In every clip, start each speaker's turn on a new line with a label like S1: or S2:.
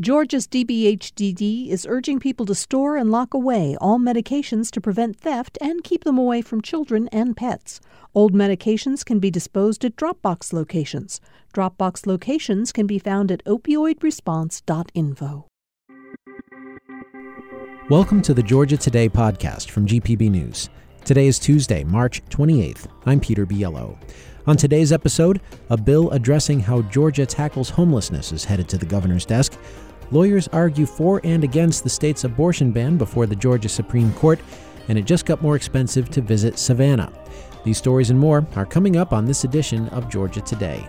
S1: Georgia's DBHDD is urging people to store and lock away all medications to prevent theft and keep them away from children and pets. Old medications can be disposed at Dropbox locations. Dropbox locations can be found at opioidresponse.info.
S2: Welcome to the Georgia Today podcast from GPB News. Today is Tuesday, March 28th. I'm Peter Biello. On today's episode, a bill addressing how Georgia tackles homelessness is headed to the governor's desk. Lawyers argue for and against the state's abortion ban before the Georgia Supreme Court, and it just got more expensive to visit Savannah. These stories and more are coming up on this edition of Georgia Today.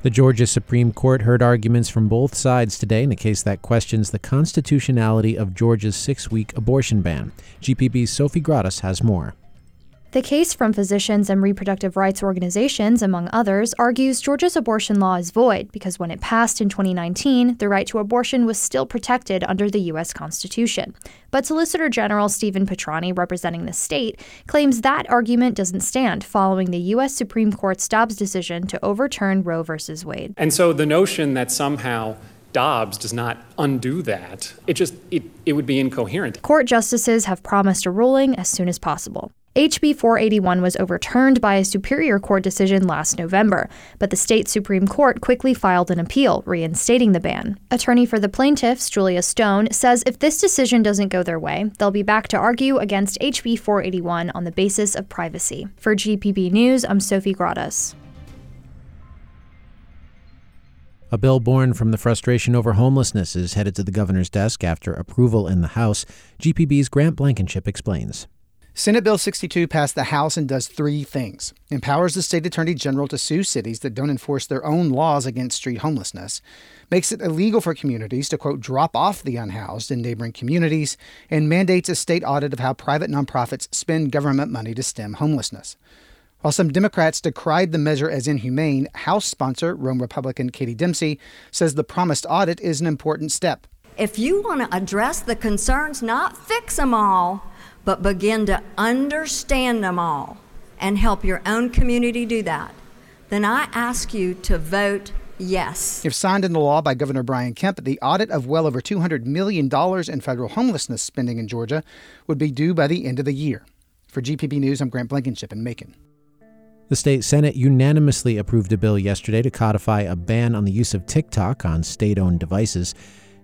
S2: The Georgia Supreme Court heard arguments from both sides today in a case that questions the constitutionality of Georgia's six week abortion ban. GPB's Sofi Gratas has more.
S3: The case from physicians and reproductive rights organizations, among others, argues Georgia's abortion law is void because when it passed in 2019, the right to abortion was still protected under the U.S. Constitution. But Solicitor General Stephen Petrani, representing the state, claims that argument doesn't stand following the U.S. Supreme Court's Dobbs decision to overturn Roe v. Wade.
S4: And so the notion that somehow Dobbs does not undo that. It just it, it would be incoherent.
S3: Court justices have promised a ruling as soon as possible. HB 481 was overturned by a Superior Court decision last November, but the state Supreme Court quickly filed an appeal, reinstating the ban. Attorney for the plaintiffs, Julia Stone, says if this decision doesn't go their way, they'll be back to argue against HB 481 on the basis of privacy. For GPB News, I'm Sofi Gratas.
S2: A bill born from the frustration over homelessness is headed to the governor's desk after approval in the House. GPB's Grant Blankenship explains.
S5: Senate Bill 62 passed the House and does three things empowers the state attorney general to sue cities that don't enforce their own laws against street homelessness, makes it illegal for communities to, quote, drop off the unhoused in neighboring communities, and mandates a state audit of how private nonprofits spend government money to stem homelessness. While some Democrats decried the measure as inhumane, House sponsor, Rome Republican Katie Dempsey, says the promised audit is an important step.
S6: If you want to address the concerns, not fix them all, but begin to understand them all and help your own community do that, then I ask you to vote yes.
S5: If signed into law by Governor Brian Kemp, the audit of well over $200 million in federal homelessness spending in Georgia would be due by the end of the year. For GPB News, I'm Grant Blankenship in Macon.
S2: The state Senate unanimously approved a bill yesterday to codify a ban on the use of TikTok on state owned devices.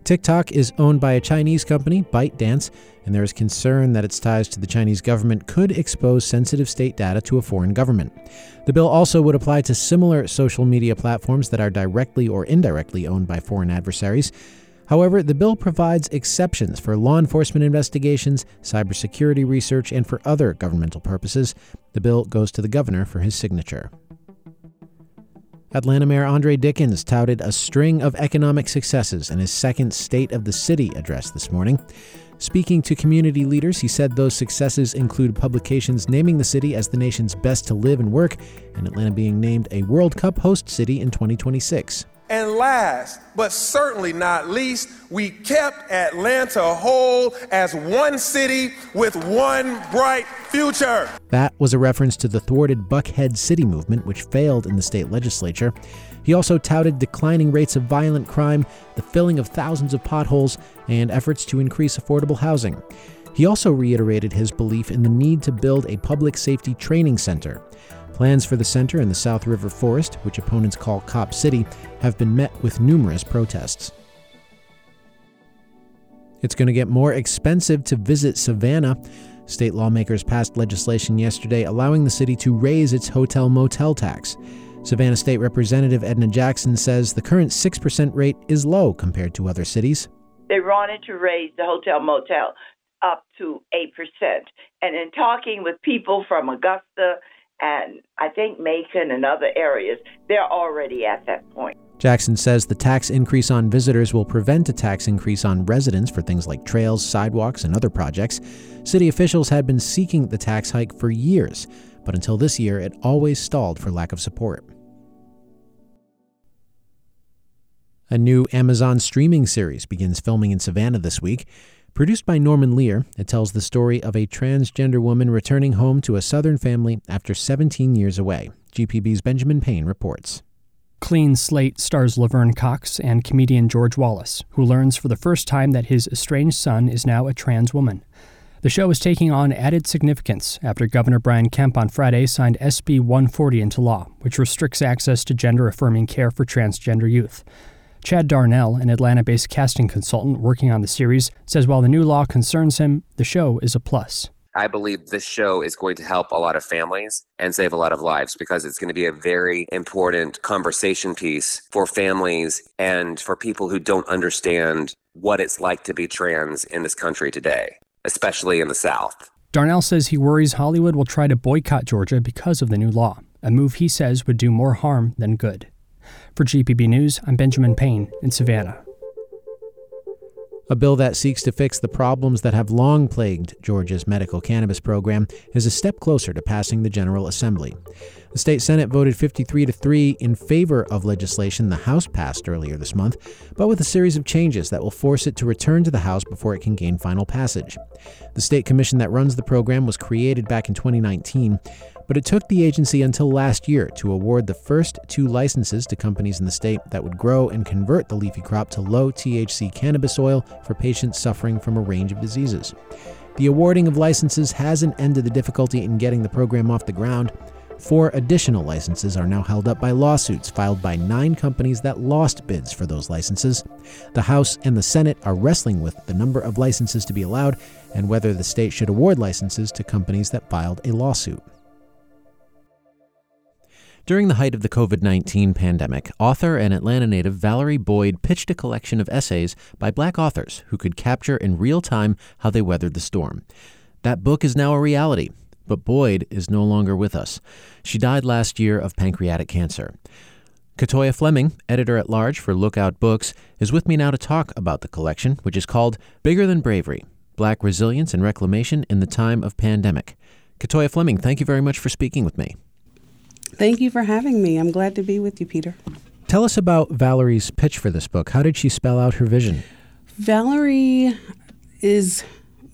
S2: TikTok is owned by a Chinese company, ByteDance, and there is concern that its ties to the Chinese government could expose sensitive state data to a foreign government. The bill also would apply to similar social media platforms that are directly or indirectly owned by foreign adversaries. However, the bill provides exceptions for law enforcement investigations, cybersecurity research, and for other governmental purposes. The bill goes to the governor for his signature. Atlanta Mayor Andre Dickens touted a string of economic successes in his second State of the City address this morning. Speaking to community leaders, he said those successes include publications naming the city as the nation's best to live and work, and Atlanta being named a World Cup host city in 2026.
S7: And last, but certainly not least, we kept Atlanta whole as one city with one bright future.
S2: That was a reference to the thwarted Buckhead City movement, which failed in the state legislature. He also touted declining rates of violent crime, the filling of thousands of potholes, and efforts to increase affordable housing. He also reiterated his belief in the need to build a public safety training center. Plans for the center in the South River Forest, which opponents call Cop City, have been met with numerous protests. It's going to get more expensive to visit Savannah. State lawmakers passed legislation yesterday allowing the city to raise its hotel motel tax. Savannah State Representative Edna Jackson says the current 6% rate is low compared to other cities.
S8: They wanted to raise the hotel motel up to 8%. And in talking with people from Augusta and I think Macon and other areas, they're already at that point.
S2: Jackson says the tax increase on visitors will prevent a tax increase on residents for things like trails, sidewalks, and other projects. City officials had been seeking the tax hike for years, but until this year, it always stalled for lack of support. A new Amazon streaming series begins filming in Savannah this week. Produced by Norman Lear, it tells the story of a transgender woman returning home to a Southern family after 17 years away. GPB's Benjamin Payne reports.
S9: Clean Slate stars Laverne Cox and comedian George Wallace, who learns for the first time that his estranged son is now a trans woman. The show is taking on added significance after Governor Brian Kemp on Friday signed SB 140 into law, which restricts access to gender affirming care for transgender youth. Chad Darnell, an Atlanta based casting consultant working on the series, says while the new law concerns him, the show is a plus.
S10: I believe this show is going to help a lot of families and save a lot of lives because it's going to be a very important conversation piece for families and for people who don't understand what it's like to be trans in this country today, especially in the South.
S9: Darnell says he worries Hollywood will try to boycott Georgia because of the new law, a move he says would do more harm than good. For GPB News, I'm Benjamin Payne in Savannah.
S2: A bill that seeks to fix the problems that have long plagued Georgia's medical cannabis program is a step closer to passing the General Assembly. The state Senate voted 53 to 3 in favor of legislation the House passed earlier this month, but with a series of changes that will force it to return to the House before it can gain final passage. The state commission that runs the program was created back in 2019 but it took the agency until last year to award the first two licenses to companies in the state that would grow and convert the leafy crop to low THC cannabis oil for patients suffering from a range of diseases. The awarding of licenses hasn't ended the difficulty in getting the program off the ground. Four additional licenses are now held up by lawsuits filed by nine companies that lost bids for those licenses. The House and the Senate are wrestling with the number of licenses to be allowed and whether the state should award licenses to companies that filed a lawsuit. During the height of the COVID 19 pandemic, author and Atlanta native Valerie Boyd pitched a collection of essays by black authors who could capture in real time how they weathered the storm. That book is now a reality, but Boyd is no longer with us. She died last year of pancreatic cancer. KaToya Fleming, editor at large for Lookout Books, is with me now to talk about the collection, which is called Bigger Than Bravery Black Resilience and Reclamation in the Time of Pandemic. KaToya Fleming, thank you very much for speaking with me.
S11: Thank you for having me. I'm glad to be with you, Peter.
S2: Tell us about Valerie's pitch for this book. How did she spell out her vision?
S11: Valerie is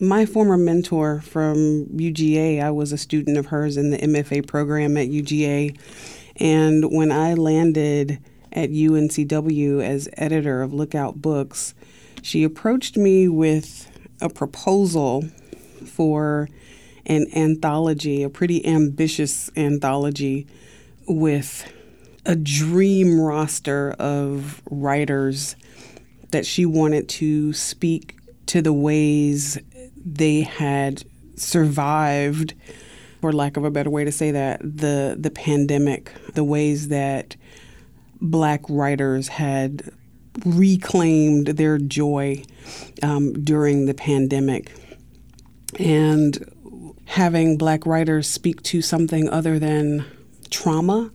S11: my former mentor from UGA. I was a student of hers in the MFA program at UGA. And when I landed at UNCW as editor of Lookout Books, she approached me with a proposal for an anthology, a pretty ambitious anthology with a dream roster of writers that she wanted to speak to the ways they had survived for lack of a better way to say that the the pandemic the ways that black writers had reclaimed their joy um, during the pandemic and having black writers speak to something other than trauma.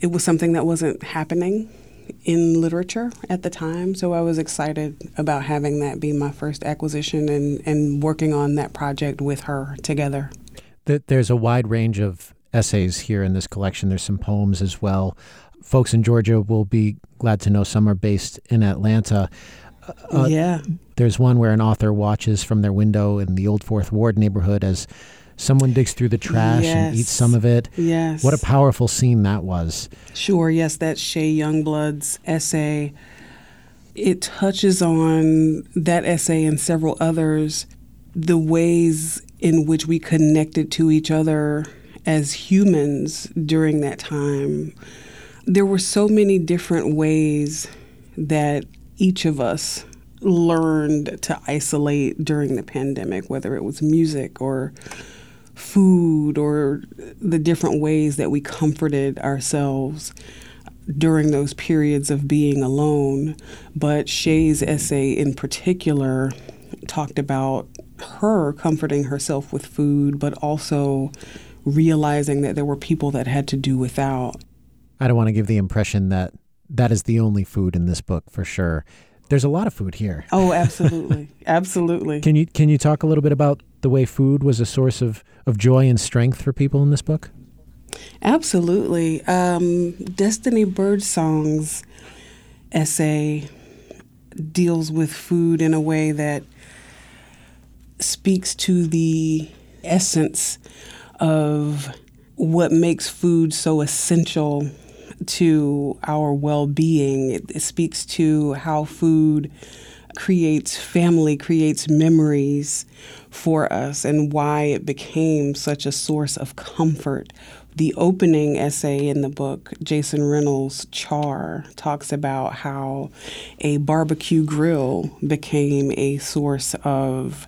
S11: It was something that wasn't happening in literature at the time, so I was excited about having that be my first acquisition and, and working on that project with her together.
S2: There's a wide range of essays here in this collection. There's some poems as well. Folks in Georgia will be glad to know some are based in Atlanta.
S11: Uh, yeah.
S2: There's one where an author watches from their window in the Old Fourth Ward neighborhood as someone digs through the trash yes. and eats some of it.
S11: Yes.
S2: What a powerful scene that was.
S11: Sure, yes, that's Shay Youngblood's essay. It touches on that essay and several others, the ways in which we connected to each other as humans during that time. There were so many different ways that each of us learned to isolate during the pandemic, whether it was music or food or the different ways that we comforted ourselves during those periods of being alone. But Shay's essay in particular talked about her comforting herself with food, but also realizing that there were people that had to do without.
S2: I don't want to give the impression that that is the only food in this book for sure. There's a lot of food here.
S11: Oh, absolutely. absolutely.
S2: Can you can you talk a little bit about the way food was a source of, of joy and strength for people in this book?
S11: Absolutely. Um, Destiny Birdsong's essay deals with food in a way that speaks to the essence of what makes food so essential to our well being. It, it, speaks to how food creates family, creates memories for us, and why it became such a source of comfort. The opening essay in the book, Jason Reynolds' Char, talks about how a barbecue grill became a source of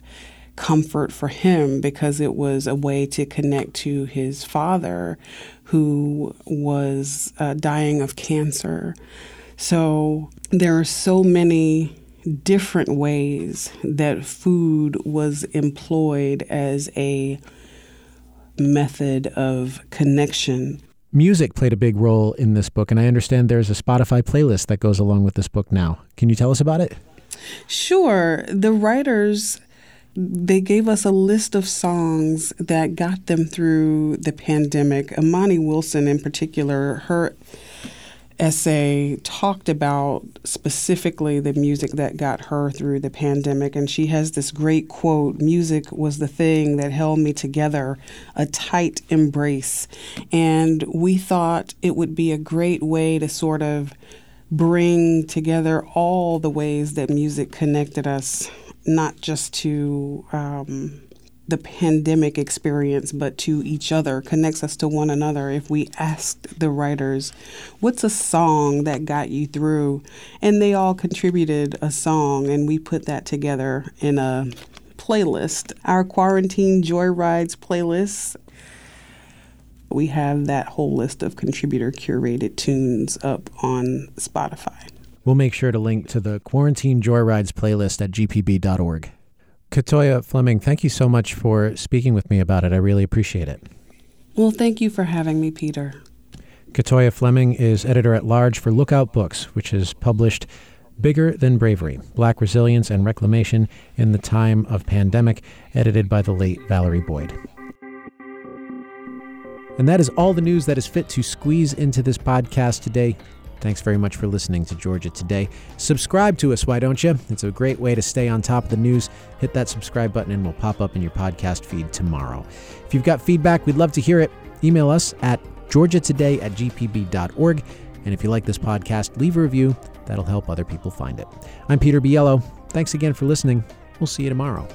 S11: comfort for him because it was a way to connect to his father who was uh, dying of cancer. So there are so many different ways that food was employed as a method of connection.
S2: Music played a big role in this book, and I understand there's a Spotify playlist that goes along with this book now. Can you tell us about it?
S11: Sure. The writers they gave us a list of songs that got them through the pandemic. Amani Wilson, in particular, her essay talked about specifically the music that got her through the pandemic. And she has this great quote Music was the thing that held me together, a tight embrace. And we thought it would be a great way to sort of bring together all the ways that music connected us not just to um, the pandemic experience, but to each other, connects us to one another. If we asked the writers, what's a song that got you through? And they all contributed a song, and we put that together in a playlist. Our Quarantine Joyrides playlist. We have that whole list of contributor curated tunes up on Spotify.
S2: We'll make sure to link to the Quarantine Joyrides playlist at gpb.org. KaToya Fleming, thank you so much for speaking with me about it. I really appreciate it.
S11: Well, thank you for having me, Peter.
S2: KaToya Fleming is editor at large for Lookout Books, which has published Bigger Than Bravery Black Resilience and Reclamation in the Time of Pandemic, edited by the late Valerie Boyd. And that is all the news that is fit to squeeze into this podcast today. Thanks very much for listening to Georgia Today. Subscribe to us, why don't you? It's a great way to stay on top of the news. Hit that subscribe button and we'll pop up in your podcast feed tomorrow. If you've got feedback, we'd love to hear it. Email us at georgiatoday at gpb.org. And if you like this podcast, leave a review. That'll help other people find it. I'm Peter Biello. Thanks again for listening. We'll see you tomorrow.